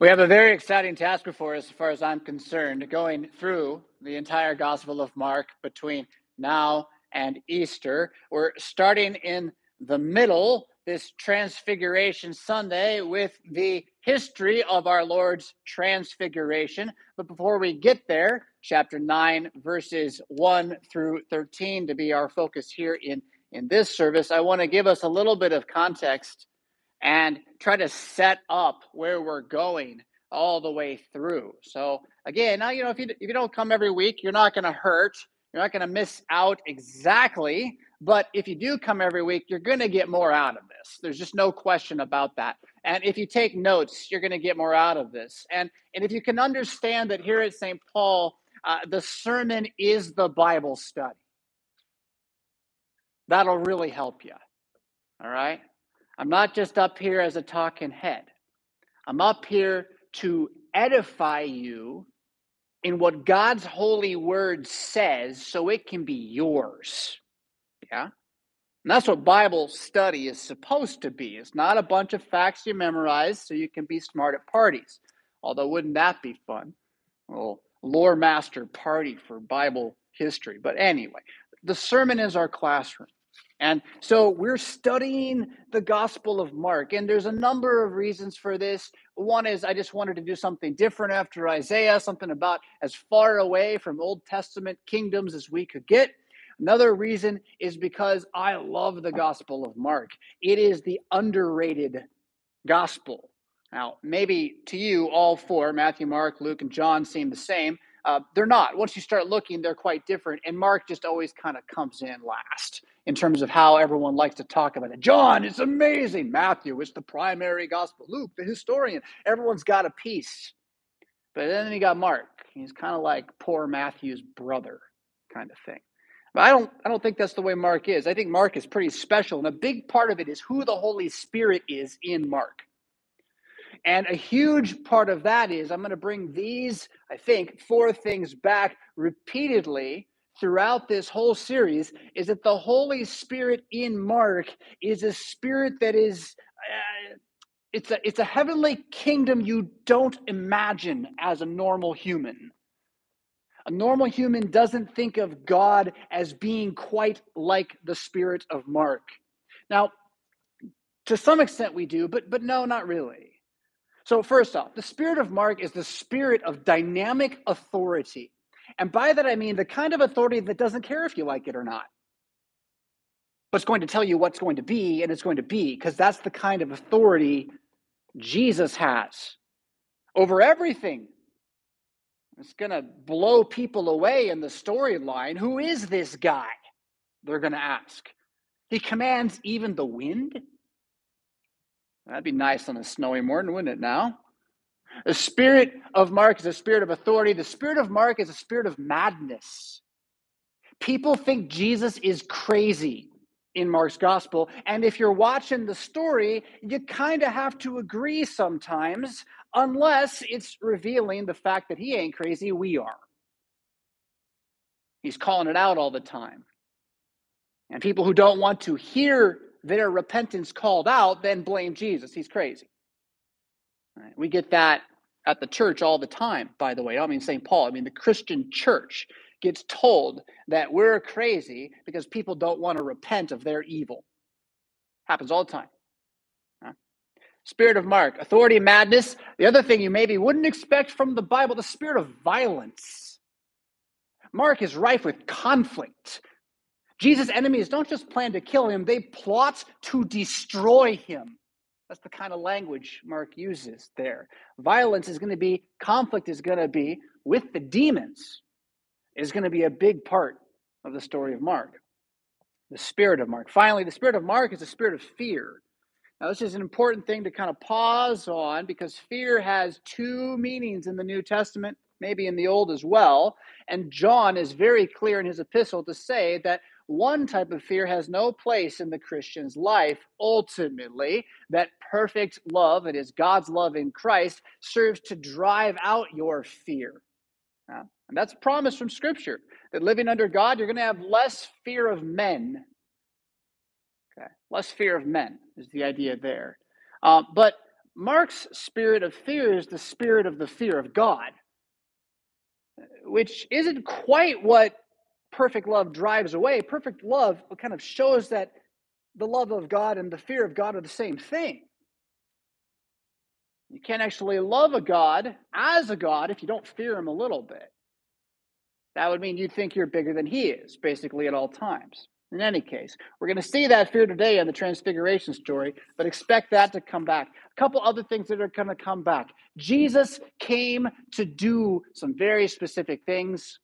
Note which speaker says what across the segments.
Speaker 1: We have a very exciting task before us, as far as I'm concerned, going through the entire Gospel of Mark between now and Easter. We're starting in the middle, this Transfiguration Sunday, with the history of our Lord's Transfiguration. But before we get there, chapter 9, verses 1 through 13 to be our focus here in, in this service, I want to give us a little bit of context and try to set up where we're going all the way through. So again, now you know if you if you don't come every week, you're not going to hurt. You're not going to miss out exactly, but if you do come every week, you're going to get more out of this. There's just no question about that. And if you take notes, you're going to get more out of this. And and if you can understand that here at St. Paul, uh, the sermon is the Bible study. That'll really help you. All right. I'm not just up here as a talking head. I'm up here to edify you in what God's holy word says so it can be yours. Yeah? And that's what Bible study is supposed to be. It's not a bunch of facts you memorize so you can be smart at parties. Although, wouldn't that be fun? Well, lore master party for Bible history. But anyway, the sermon is our classroom. And so we're studying the Gospel of Mark, and there's a number of reasons for this. One is I just wanted to do something different after Isaiah, something about as far away from Old Testament kingdoms as we could get. Another reason is because I love the Gospel of Mark. It is the underrated gospel. Now, maybe to you, all four Matthew, Mark, Luke, and John seem the same. Uh, they're not. Once you start looking, they're quite different. And Mark just always kind of comes in last in terms of how everyone likes to talk about it. John, it's amazing. Matthew, it's the primary gospel. Luke, the historian. Everyone's got a piece. But then you got Mark. He's kind of like poor Matthew's brother kind of thing. But I don't I don't think that's the way Mark is. I think Mark is pretty special. And a big part of it is who the Holy Spirit is in Mark. And a huge part of that is I'm going to bring these, I think, four things back repeatedly throughout this whole series is that the Holy Spirit in Mark is a spirit that is uh, it's a it's a heavenly kingdom you don't imagine as a normal human. A normal human doesn't think of God as being quite like the spirit of Mark. Now, to some extent we do, but but no, not really. So first off, the spirit of Mark is the spirit of dynamic authority. And by that, I mean the kind of authority that doesn't care if you like it or not, but it's going to tell you what's going to be, and it's going to be, because that's the kind of authority Jesus has over everything. It's going to blow people away in the storyline. Who is this guy? They're going to ask. He commands even the wind. That'd be nice on a snowy morning, wouldn't it now? The spirit of Mark is a spirit of authority. The spirit of Mark is a spirit of madness. People think Jesus is crazy in Mark's gospel. And if you're watching the story, you kind of have to agree sometimes, unless it's revealing the fact that he ain't crazy, we are. He's calling it out all the time. And people who don't want to hear their repentance called out then blame Jesus. He's crazy. Right? We get that at the church all the time, by the way. I mean, St. Paul, I mean, the Christian church gets told that we're crazy because people don't want to repent of their evil. Happens all the time. Spirit of Mark, authority, madness. The other thing you maybe wouldn't expect from the Bible, the spirit of violence. Mark is rife with conflict. Jesus' enemies don't just plan to kill him, they plot to destroy him. That's the kind of language Mark uses there. Violence is going to be, conflict is going to be with the demons, is going to be a big part of the story of Mark. The spirit of Mark. Finally, the spirit of Mark is a spirit of fear. Now, this is an important thing to kind of pause on because fear has two meanings in the New Testament, maybe in the Old as well. And John is very clear in his epistle to say that one type of fear has no place in the Christian's life. Ultimately, that perfect love, that is God's love in Christ, serves to drive out your fear. and that's a promise from Scripture that living under God, you're going to have less fear of men. Okay, less fear of men is the idea there. Uh, but Mark's spirit of fear is the spirit of the fear of God, which isn't quite what perfect love drives away. Perfect love kind of shows that the love of God and the fear of God are the same thing. You can't actually love a God as a God if you don't fear him a little bit. That would mean you'd think you're bigger than he is, basically, at all times. In any case, we're going to see that fear today in the transfiguration story, but expect that to come back. A couple other things that are going to come back. Jesus came to do some very specific things.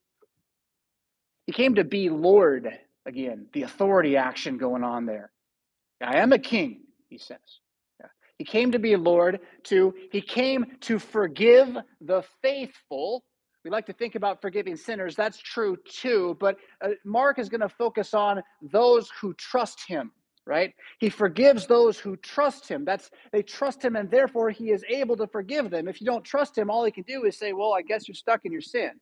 Speaker 1: He came to be Lord again, the authority action going on there. I am a king, he says. He came to be Lord, to he came to forgive the faithful we like to think about forgiving sinners. That's true too. But uh, Mark is going to focus on those who trust him, right? He forgives those who trust him. That's they trust him, and therefore he is able to forgive them. If you don't trust him, all he can do is say, Well, I guess you're stuck in your sins.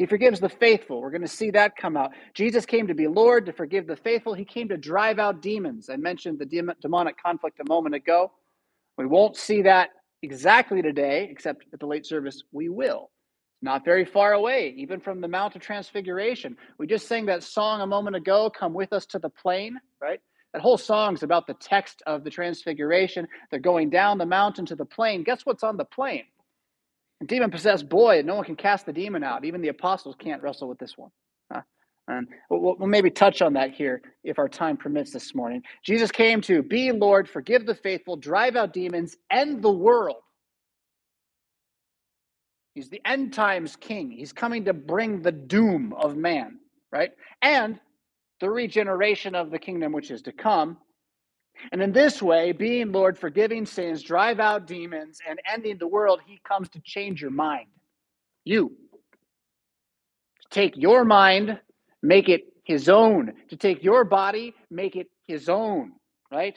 Speaker 1: He forgives the faithful. We're going to see that come out. Jesus came to be Lord, to forgive the faithful. He came to drive out demons. I mentioned the demonic conflict a moment ago. We won't see that exactly today, except at the late service, we will not very far away, even from the Mount of Transfiguration. We just sang that song a moment ago, Come With Us to the Plain, right? That whole song's about the text of the Transfiguration. They're going down the mountain to the plain. Guess what's on the plain? Demon possessed boy, no one can cast the demon out. Even the apostles can't wrestle with this one. Huh? And we'll, we'll maybe touch on that here if our time permits this morning. Jesus came to be Lord, forgive the faithful, drive out demons, end the world. He's the end times king. He's coming to bring the doom of man, right? And the regeneration of the kingdom which is to come. And in this way, being Lord, forgiving sins, drive out demons, and ending the world, he comes to change your mind. You. To take your mind, make it his own. To take your body, make it his own, right?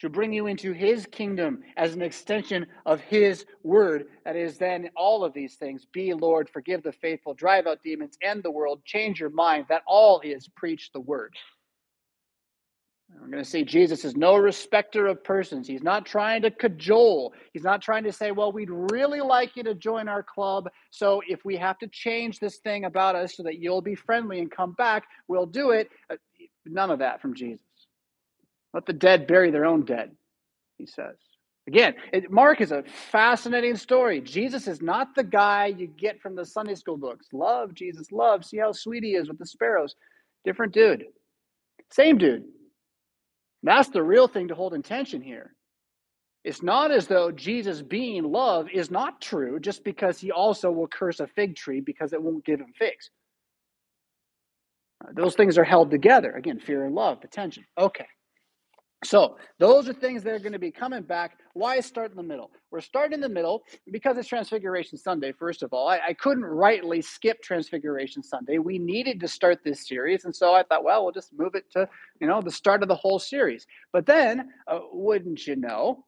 Speaker 1: to bring you into his kingdom as an extension of his word. That is, then all of these things be Lord, forgive the faithful, drive out demons, end the world, change your mind. That all is preach the word. We're going to see Jesus is no respecter of persons. He's not trying to cajole. He's not trying to say, well, we'd really like you to join our club. So if we have to change this thing about us so that you'll be friendly and come back, we'll do it. Uh, none of that from Jesus. Let the dead bury their own dead, he says. Again, it, Mark is a fascinating story. Jesus is not the guy you get from the Sunday school books. Love Jesus, love. See how sweet he is with the sparrows. Different dude. Same dude. That's the real thing to hold in tension here. It's not as though Jesus being love is not true just because he also will curse a fig tree because it won't give him figs. Uh, those things are held together. Again, fear and love, the tension. Okay. So those are things that are going to be coming back. Why start in the middle? We're starting in the middle because it's Transfiguration Sunday, first of all. I, I, couldn't rightly skip Transfiguration Sunday. We needed to start this series. And so I thought, well, we'll just move it to, you know, the start of the whole series. But then, uh, wouldn't you know,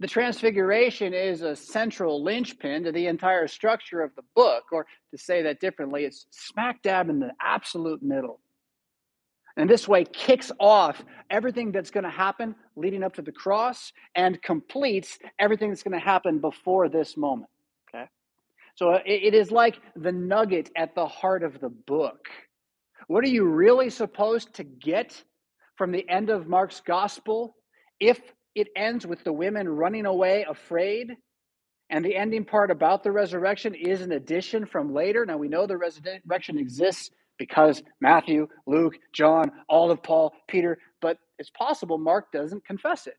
Speaker 1: the Transfiguration is a central linchpin to the entire structure of the book, or to say that differently, it's smack dab in the absolute middle and this way kicks off everything that's going to happen leading up to the cross and completes everything that's going to happen before this moment. Okay? So uh, it, it is like the nugget at the heart of the book. What are you really supposed to get from the end of Mark's gospel if it ends with the women running away afraid? And the ending part about the resurrection is an addition from later. Now we know the resurrection exists because Matthew, Luke, John, all of Paul, Peter, but it's possible Mark doesn't confess it.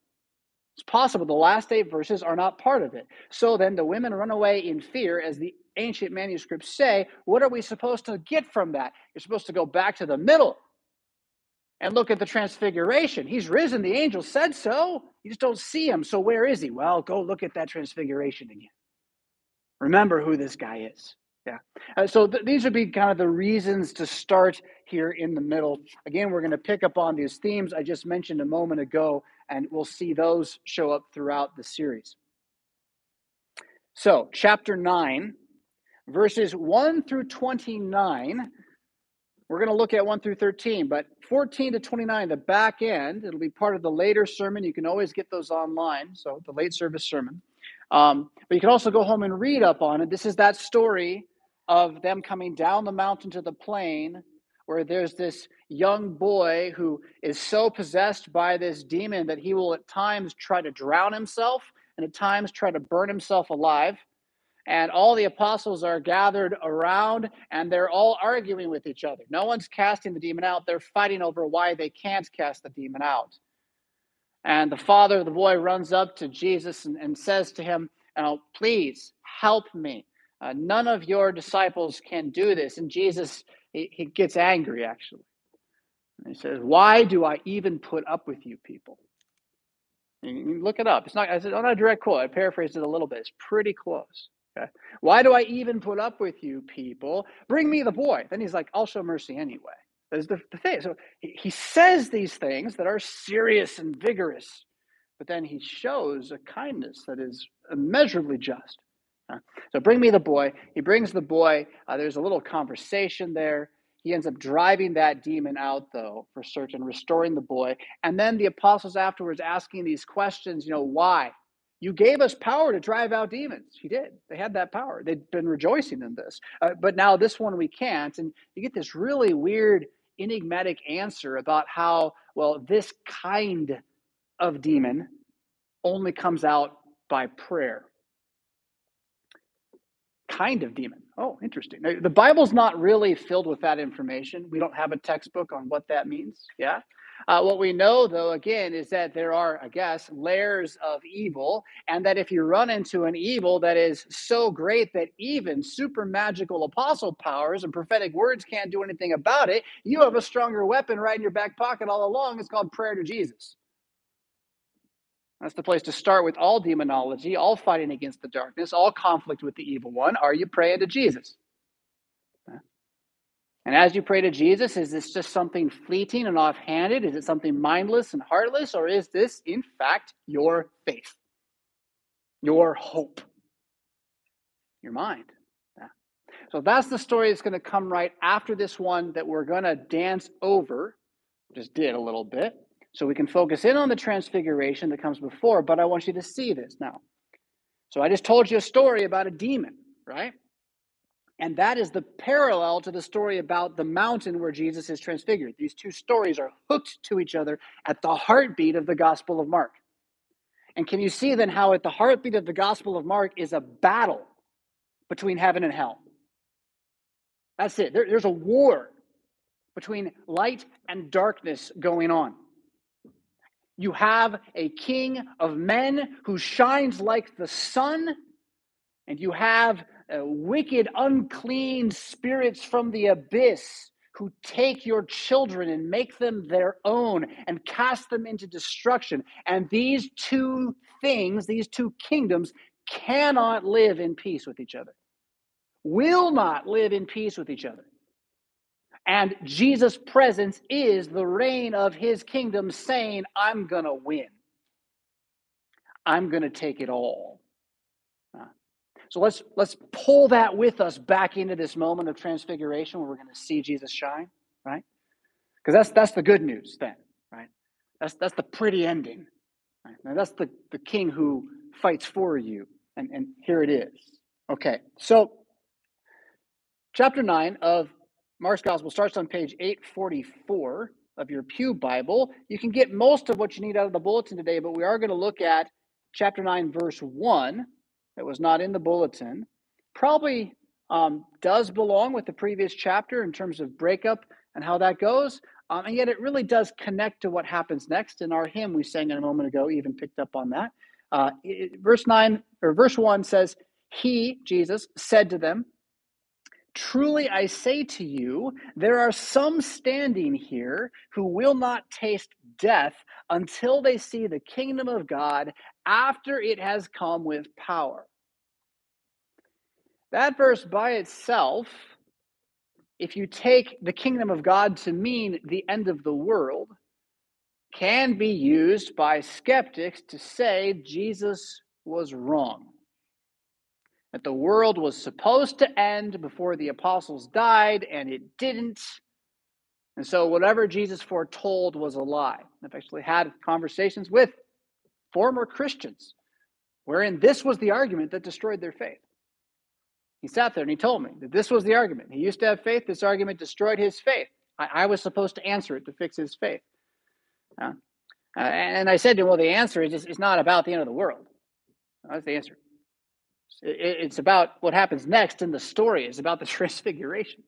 Speaker 1: It's possible the last eight verses are not part of it. So then the women run away in fear, as the ancient manuscripts say. What are we supposed to get from that? You're supposed to go back to the middle and look at the transfiguration. He's risen. The angel said so. You just don't see him. So where is he? Well, go look at that transfiguration again. Remember who this guy is. Yeah. Uh, so th- these would be kind of the reasons to start here in the middle. Again, we're going to pick up on these themes I just mentioned a moment ago, and we'll see those show up throughout the series. So, chapter 9, verses 1 through 29 we're going to look at 1 through 13, but 14 to 29, the back end, it'll be part of the later sermon. You can always get those online, so the late service sermon. Um, but you can also go home and read up on it. This is that story of them coming down the mountain to the plain where there's this young boy who is so possessed by this demon that he will at times try to drown himself and at times try to burn himself alive. And all the apostles are gathered around and they're all arguing with each other. No one's casting the demon out, they're fighting over why they can't cast the demon out. And the father of the boy runs up to Jesus and, and says to him, oh, Please help me. Uh, none of your disciples can do this. And Jesus he, he gets angry, actually. And he says, Why do I even put up with you people? And You look it up. It's not, it's not a direct quote. I paraphrased it a little bit. It's pretty close. Okay. Why do I even put up with you people? Bring me the boy. Then he's like, I'll show mercy anyway. That's the, the thing. So he, he says these things that are serious and vigorous, but then he shows a kindness that is immeasurably just. So bring me the boy. He brings the boy. Uh, there's a little conversation there. He ends up driving that demon out, though, for certain, restoring the boy. And then the apostles afterwards asking these questions, you know, why? You gave us power to drive out demons. He did. They had that power. They'd been rejoicing in this. Uh, but now this one we can't. And you get this really weird, enigmatic answer about how, well, this kind of demon only comes out by prayer kind of demon. Oh, interesting. Now, the Bible's not really filled with that information. We don't have a textbook on what that means. Yeah. Uh, what we know, though, again, is that there are, I guess, layers of evil, and that if you run into an evil that is so great that even super magical apostle powers and prophetic words can't do anything about it, you have a stronger weapon right in your back pocket all along. It's called prayer to Jesus. That's the place to start with all demonology, all fighting against the darkness, all conflict with the evil one. Are you praying to Jesus? And as you pray to Jesus, is this just something fleeting and offhanded? Is it something mindless and heartless? Or is this, in fact, your faith, your hope, your mind? So that's the story that's going to come right after this one that we're going to dance over. Just did a little bit. So we can focus in on the transfiguration that comes before, but I want you to see this now. So I just told you a story about a demon, right? And that is the parallel to the story about the mountain where Jesus is transfigured. These two stories are hooked to each other at the heartbeat of the Gospel of Mark. And can you see then how at the heartbeat of the Gospel of Mark is a battle between heaven and hell? That's it. There, there's a war between light and darkness going on. You have a king of men who shines like the sun, and you have uh, wicked, unclean spirits from the abyss who take your children and make them their own and cast them into destruction. And these two things, these two kingdoms, cannot live in peace with each other, will not live in peace with each other. And Jesus' presence is the reign of his kingdom, saying, I'm going to win. I'm going to take it all. Uh, so let's let's pull that with us back into this moment of transfiguration where we're going to see Jesus shine, right? Because that's that's the good news then, right? That's that's the pretty ending. Right? Now that's the, the king who fights for you. And, and here it is. Okay, so chapter 9 of Mark's Gospel starts on page 844 of your Pew Bible. You can get most of what you need out of the bulletin today, but we are going to look at chapter 9, verse 1, that was not in the bulletin. Probably um, does belong with the previous chapter in terms of breakup and how that goes. Um, and yet it really does connect to what happens next. In our hymn we sang a moment ago, even picked up on that. Uh, it, verse 9 or verse 1 says, He, Jesus, said to them, Truly I say to you, there are some standing here who will not taste death until they see the kingdom of God after it has come with power. That verse by itself, if you take the kingdom of God to mean the end of the world, can be used by skeptics to say Jesus was wrong that the world was supposed to end before the apostles died and it didn't. And so, whatever Jesus foretold was a lie. I've actually had conversations with former Christians wherein this was the argument that destroyed their faith. He sat there and he told me that this was the argument. He used to have faith. This argument destroyed his faith. I, I was supposed to answer it to fix his faith. Uh, and I said to him, well, the answer is it's not about the end of the world. That's the answer. It, it's about what happens next in the story. It's about the transfiguration.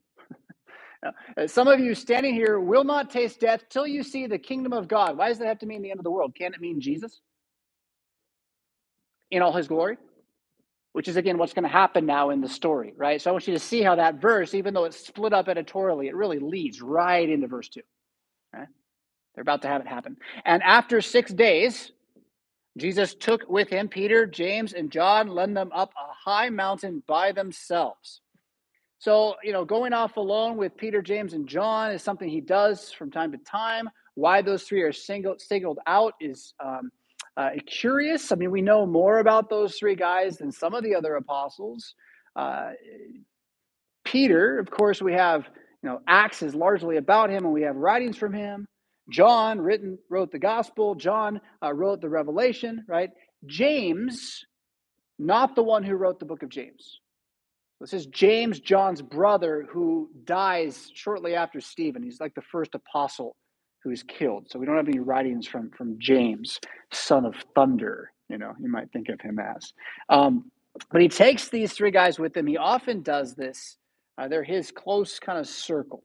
Speaker 1: Some of you standing here will not taste death till you see the kingdom of God. Why does that have to mean the end of the world? Can it mean Jesus in all his glory? which is again what's going to happen now in the story, right? So I want you to see how that verse, even though it's split up editorially, it really leads right into verse 2. Right? They're about to have it happen. And after six days, Jesus took with him Peter, James, and John, led them up a high mountain by themselves. So, you know, going off alone with Peter, James, and John is something he does from time to time. Why those three are singled, singled out is um, uh, curious. I mean, we know more about those three guys than some of the other apostles. Uh, Peter, of course, we have you know Acts is largely about him, and we have writings from him. John written wrote the gospel. John uh, wrote the Revelation. Right? James, not the one who wrote the book of James. This is James, John's brother, who dies shortly after Stephen. He's like the first apostle who's killed. So we don't have any writings from from James, son of thunder. You know, you might think of him as. Um, but he takes these three guys with him. He often does this. Uh, they're his close kind of circle.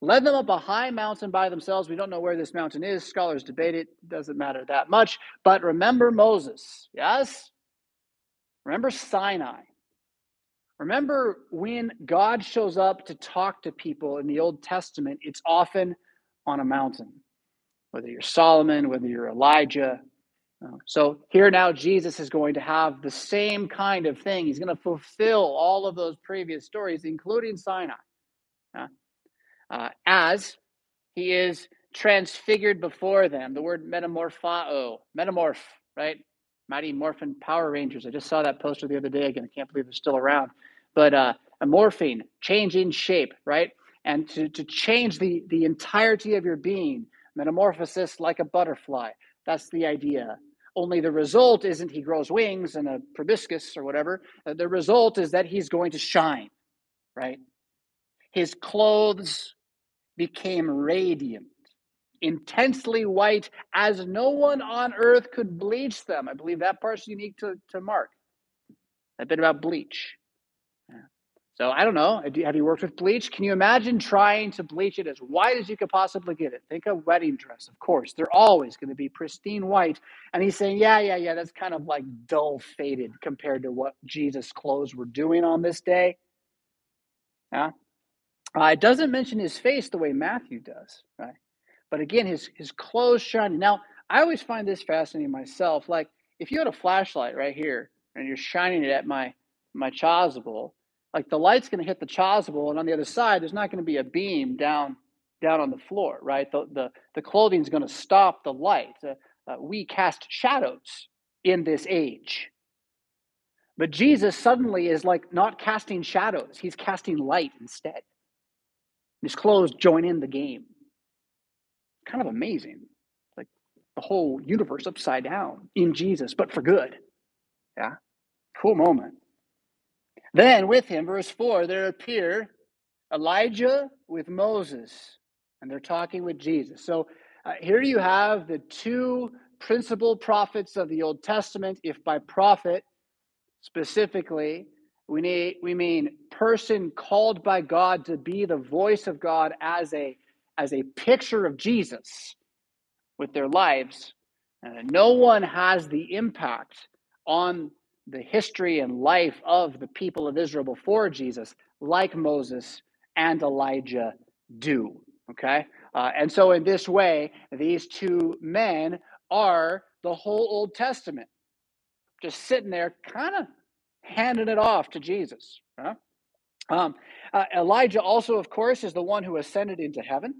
Speaker 1: Led them up a high mountain by themselves. We don't know where this mountain is. Scholars debate it. Doesn't matter that much. But remember Moses. Yes? Remember Sinai. Remember when God shows up to talk to people in the Old Testament, it's often on a mountain, whether you're Solomon, whether you're Elijah. So here now, Jesus is going to have the same kind of thing. He's going to fulfill all of those previous stories, including Sinai, uh, as he is transfigured before them. The word metamorphao, metamorph, right? Mighty Morphin Power Rangers. I just saw that poster the other day again. I can't believe they're still around. But uh, a morphine, changing shape, right? and to, to change the, the entirety of your being. Metamorphosis like a butterfly. That's the idea. Only the result isn't he grows wings and a proboscis or whatever. The result is that he's going to shine, right? His clothes became radiant, intensely white, as no one on earth could bleach them. I believe that part's unique to, to Mark. A bit about bleach. So I don't know. Have you worked with bleach? Can you imagine trying to bleach it as white as you could possibly get it? Think of wedding dress, of course. They're always going to be pristine white. And he's saying, yeah, yeah, yeah, that's kind of like dull faded compared to what Jesus' clothes were doing on this day. Yeah. Uh, it doesn't mention his face the way Matthew does, right? But again, his his clothes shining. Now, I always find this fascinating myself. Like if you had a flashlight right here and you're shining it at my my chasuble, like the light's going to hit the chasuble and on the other side there's not going to be a beam down down on the floor right the the, the clothing's going to stop the light uh, uh, we cast shadows in this age but jesus suddenly is like not casting shadows he's casting light instead his clothes join in the game kind of amazing like the whole universe upside down in jesus but for good yeah cool moment then with him, verse 4, there appear Elijah with Moses, and they're talking with Jesus. So uh, here you have the two principal prophets of the Old Testament. If by prophet specifically, we need we mean person called by God to be the voice of God as a as a picture of Jesus with their lives. Uh, no one has the impact on the history and life of the people of Israel before Jesus, like Moses and Elijah do. Okay? Uh, and so, in this way, these two men are the whole Old Testament, just sitting there, kind of handing it off to Jesus. Huh? Um, uh, Elijah also, of course, is the one who ascended into heaven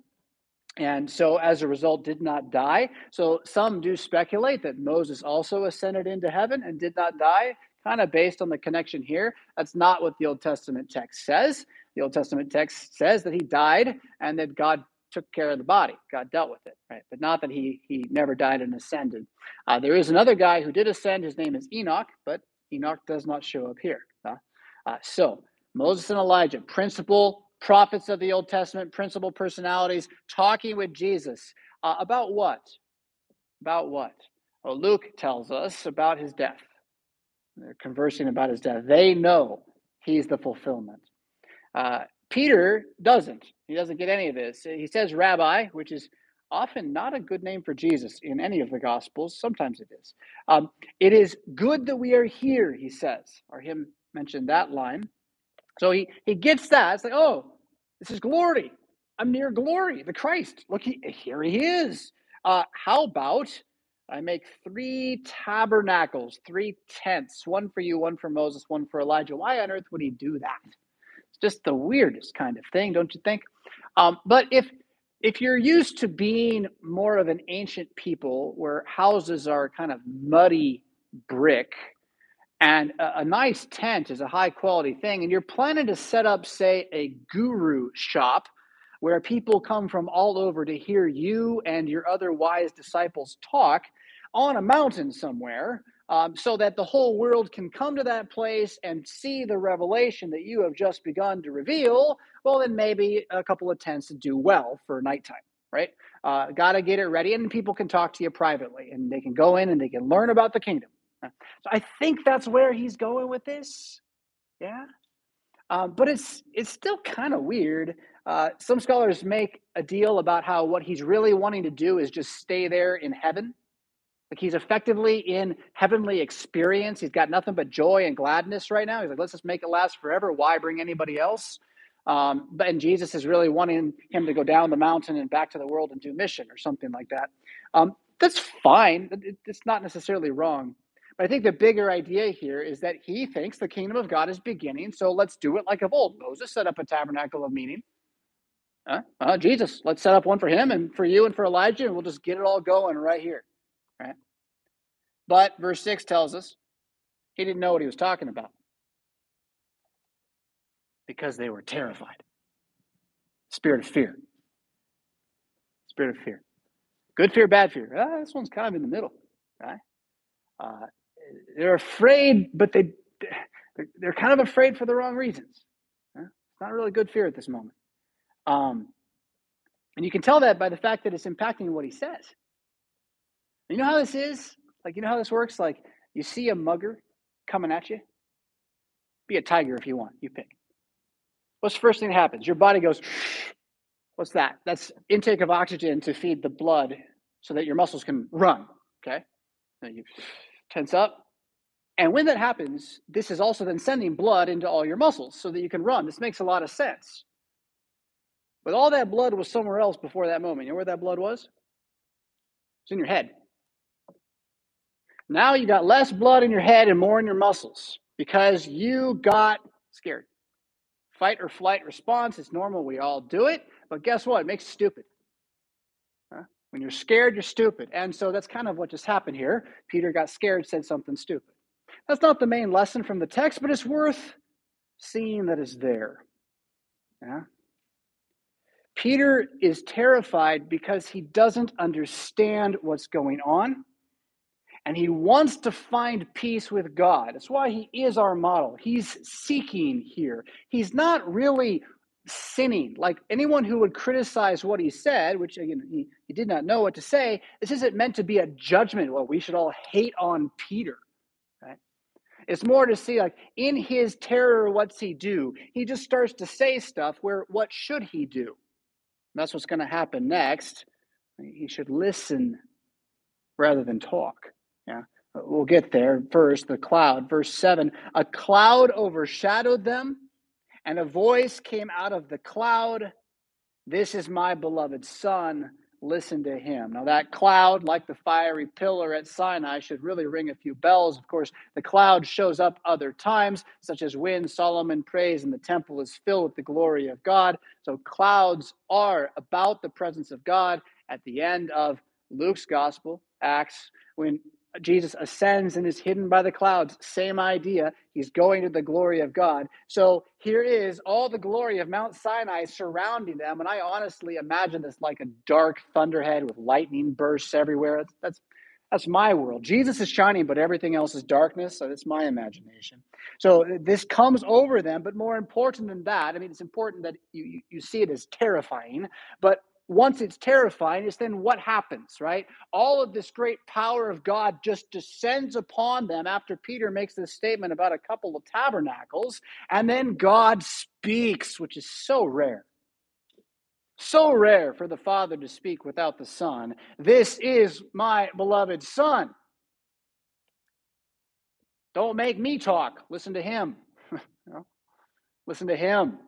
Speaker 1: and so as a result did not die so some do speculate that moses also ascended into heaven and did not die kind of based on the connection here that's not what the old testament text says the old testament text says that he died and that god took care of the body. God dealt with it, right? But not that he he never died and ascended. Uh, there is another guy who did ascend. His name is Enoch, but Enoch does not show up here. Uh, so Moses and Elijah, principal prophets of the Old Testament, principal personalities, talking with Jesus uh, about what? About what? Well, Luke tells us about his death. They're conversing about his death. They know he's the fulfillment. Uh, Peter doesn't. He doesn't get any of this. He says rabbi, which is often not a good name for Jesus in any of the Gospels. Sometimes it is. Um, it is good that we are here, he says, or him mentioned that line. So he, he gets that. It's like, oh, this is glory. I'm near glory, the Christ. Look, he, here he is. Uh, how about I make three tabernacles, three tents, one for you, one for Moses, one for Elijah? Why on earth would he do that? It's just the weirdest kind of thing, don't you think? Um, but if if you're used to being more of an ancient people where houses are kind of muddy brick and a, a, nice tent is a high quality thing and you're planning to set up say a guru shop where people come from all over to hear you and your other wise disciples talk on a mountain somewhere um, so that the whole world can come to that place and see the revelation that you have just begun to reveal well then maybe a couple of tents to do well for nighttime right uh, got to get it ready and people can talk to you privately and they can go in and they can learn about the kingdom so I think that's where he's going with this. Yeah. Um, but it's it's still kind of weird. Uh, some scholars make a deal about how what he's really wanting to do is just stay there in heaven. Like he's effectively in heavenly experience. He's got nothing but joy and gladness right now. He's like, let's just make it last forever. Why bring anybody else? Um, but and Jesus is really wanting him to go down the mountain and back to the world and do mission or something like that. Um, that's fine. It's not necessarily wrong. But I think the bigger idea here is that he thinks the kingdom of God is beginning. So let's do it like of old. Moses set up a tabernacle of meeting. Uh, uh, Jesus, let's set up one for him and for you and for Elijah, and we'll just get it all going right here. Right? But verse 6 tells us he didn't know what he was talking about because they were terrified. Spirit of fear. Spirit of fear. Good fear, bad fear. Ah, this one's kind of in the middle. Right? Uh, they're afraid, but they they're kind of afraid for the wrong reasons. It's not really good fear at this moment. Um, and you can tell that by the fact that it's impacting what he says. You know how this is? Like, you know how this works? Like, you see a mugger coming at you? Be a tiger if you want. You pick. What's the first thing that happens? Your body goes, what's that? That's intake of oxygen to feed the blood so that your muscles can run. Okay? And you tense up. And when that happens, this is also then sending blood into all your muscles so that you can run. This makes a lot of sense. But all that blood was somewhere else before that moment. You know where that blood was? It's in your head. Now you got less blood in your head and more in your muscles because you got scared. Fight or flight response is normal. We all do it. But guess what? It makes you stupid. When you're scared, you're stupid. And so that's kind of what just happened here. Peter got scared, said something stupid. That's not the main lesson from the text, but it's worth seeing that it's there. Yeah? Peter is terrified because he doesn't understand what's going on and he wants to find peace with God. That's why he is our model. He's seeking here. He's not really sinning. Like anyone who would criticize what he said, which again, he, he did not know what to say, this isn't meant to be a judgment. Well, we should all hate on Peter. Right? It's more to see, like, in his terror, what's he do? He just starts to say stuff where what should he do? And that's what's going to happen next. He should listen rather than talk. We'll get there. First, the cloud. Verse 7 A cloud overshadowed them and a voice came out of the cloud This is my beloved Son. Listen to him. Now, that cloud, like the fiery pillar at Sinai, should really ring a few bells. Of course, the cloud shows up other times, such as when Solomon prays and the temple is filled with the glory of God. So, clouds are about the presence of God at the end of Luke's gospel, Acts, when Jesus ascends and is hidden by the clouds. Same idea. He's going to the glory of God. So here is all the glory of Mount Sinai surrounding them. And I honestly imagine this like a dark thunderhead with lightning bursts everywhere. That's that's my world. Jesus is shining, but everything else is darkness. So that's my imagination. So this comes over them, but more important than that, I mean, it's important that you, you see it as terrifying, but once it's terrifying, it's then what happens, right? All of this great power of God just descends upon them after Peter makes this statement about a couple of tabernacles, and then God speaks, which is so rare. So rare for the Father to speak without the Son. This is my beloved Son. Don't make me talk. Listen to him. Listen to him.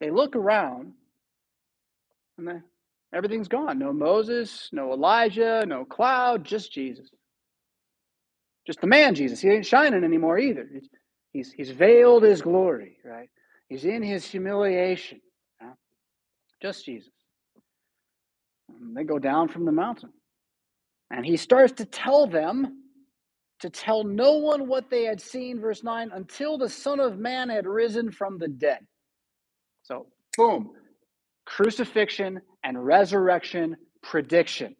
Speaker 1: They look around and they, everything's gone. No Moses, no Elijah, no cloud, just Jesus. Just the man Jesus. He ain't shining anymore either. He's, he's, veiled his glory, right? He's in his humiliation. Just Jesus. And they go down from the mountain. And he starts to tell them to tell no one what they had seen, verse 9, until the Son of Man had risen from the dead. Boom, crucifixion and resurrection prediction.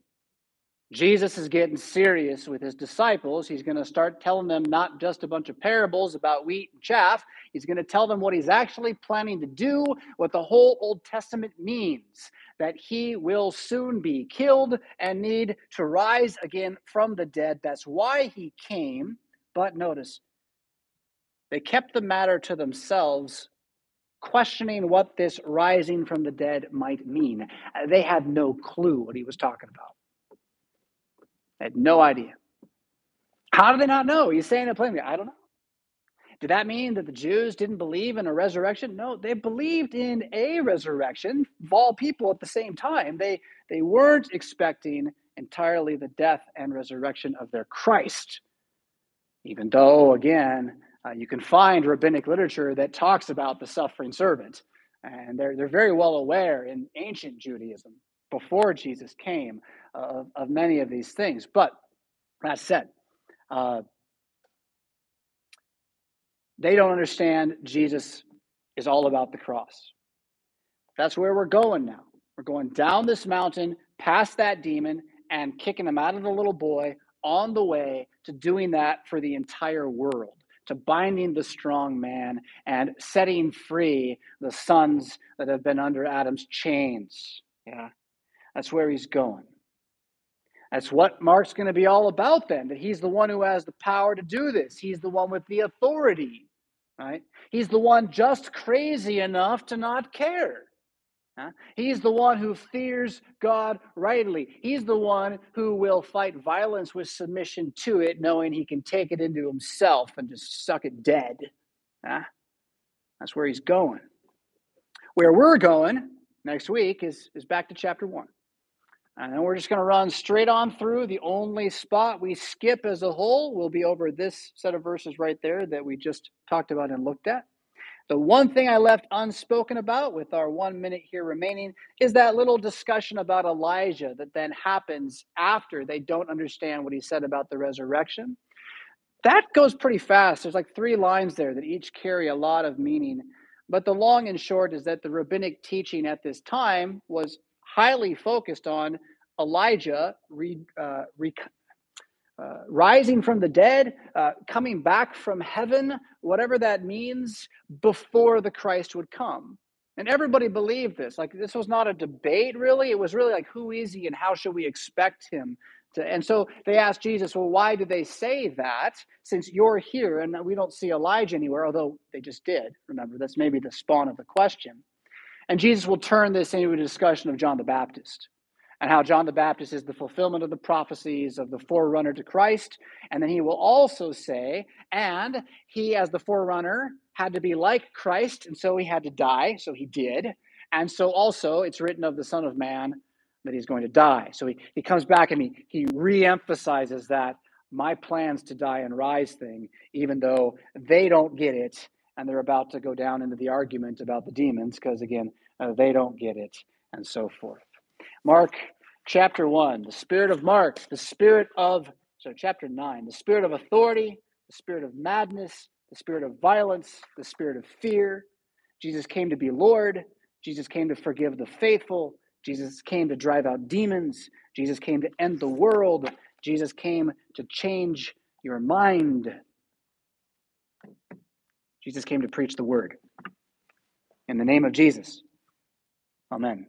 Speaker 1: Jesus is getting serious with his disciples. He's going to start telling them not just a bunch of parables about wheat and chaff. He's going to tell them what he's actually planning to do, what the whole Old Testament means that he will soon be killed and need to rise again from the dead. That's why he came. But notice, they kept the matter to themselves, questioning what this rising from the dead might mean. Uh, they had no clue what he was talking about They had no idea. How do they not know? He's saying it plainly. I don't know. Did that mean that the Jews didn't believe in a resurrection? No, they believed in a resurrection of all people at the same time. They they weren't expecting entirely the death and resurrection of their Christ. Even though, again, uh, you can find rabbinic literature that talks about the suffering servant. And they're, they're very well aware in ancient Judaism, before Jesus came, of, of many of these things. But that said, uh, they don't understand Jesus is all about the cross. That's where we're going now. We're going down this mountain, past that demon, and kicking him out of the little boy on the way to doing that for the entire world, to binding the strong man and setting free the sons that have been under Adam's chains. Yeah, that's where he's going. That's what Mark's going to be all about then, that he's the one who has the power to do this. He's the one with the authority, right? He's the one just crazy enough to not care. Huh? He's the one who fears God rightly. He's the one who will fight violence with submission to it, knowing he can take it into himself and just suck it dead. Huh? That's where he's going. Where we're going next week is, is back to chapter one. And then we're just going to run straight on through. The only spot we skip as a whole will be over this set of verses right there that we just talked about and looked at. The one thing I left unspoken about with our one minute here remaining is that little discussion about Elijah that then happens after they don't understand what he said about the resurrection. That goes pretty fast. There's like three lines there that each carry a lot of meaning. But the long and short is that the rabbinic teaching at this time was highly focused on Elijah re, uh, re, uh, rising from the dead, uh, coming back from heaven, whatever that means, before the Christ would come. And everybody believed this. Like, this was not a debate, really. It was really like, who is he and how should we expect him to? And so they asked Jesus, well, why do they say that since you're here and we don't see Elijah anywhere? Although they just did. Remember, that's maybe the spawn of the question. And Jesus will turn this into a discussion of John the Baptist and how John the Baptist is the fulfillment of the prophecies of the forerunner to Christ. And then he will also say, and he, as the forerunner, had to be like Christ, and so he had to die. So he did. And so also it's written of the Son of Man that he's going to die. So he, he comes back and he, he re-emphasizes that my plans to die and rise thing, even though they don't get it and they're about to go down into the argument about the demons because again uh, they don't get it and so forth mark chapter 1, the spirit of Mark, the spirit of, so chapter 9, the spirit of authority, the spirit of madness, the spirit of violence, the spirit of fear. Jesus came to be Lord. Jesus came to forgive the faithful. Jesus came to drive out demons. Jesus came to end the world. Jesus came to change your mind. Jesus came to preach the word. In the name of Jesus, amen.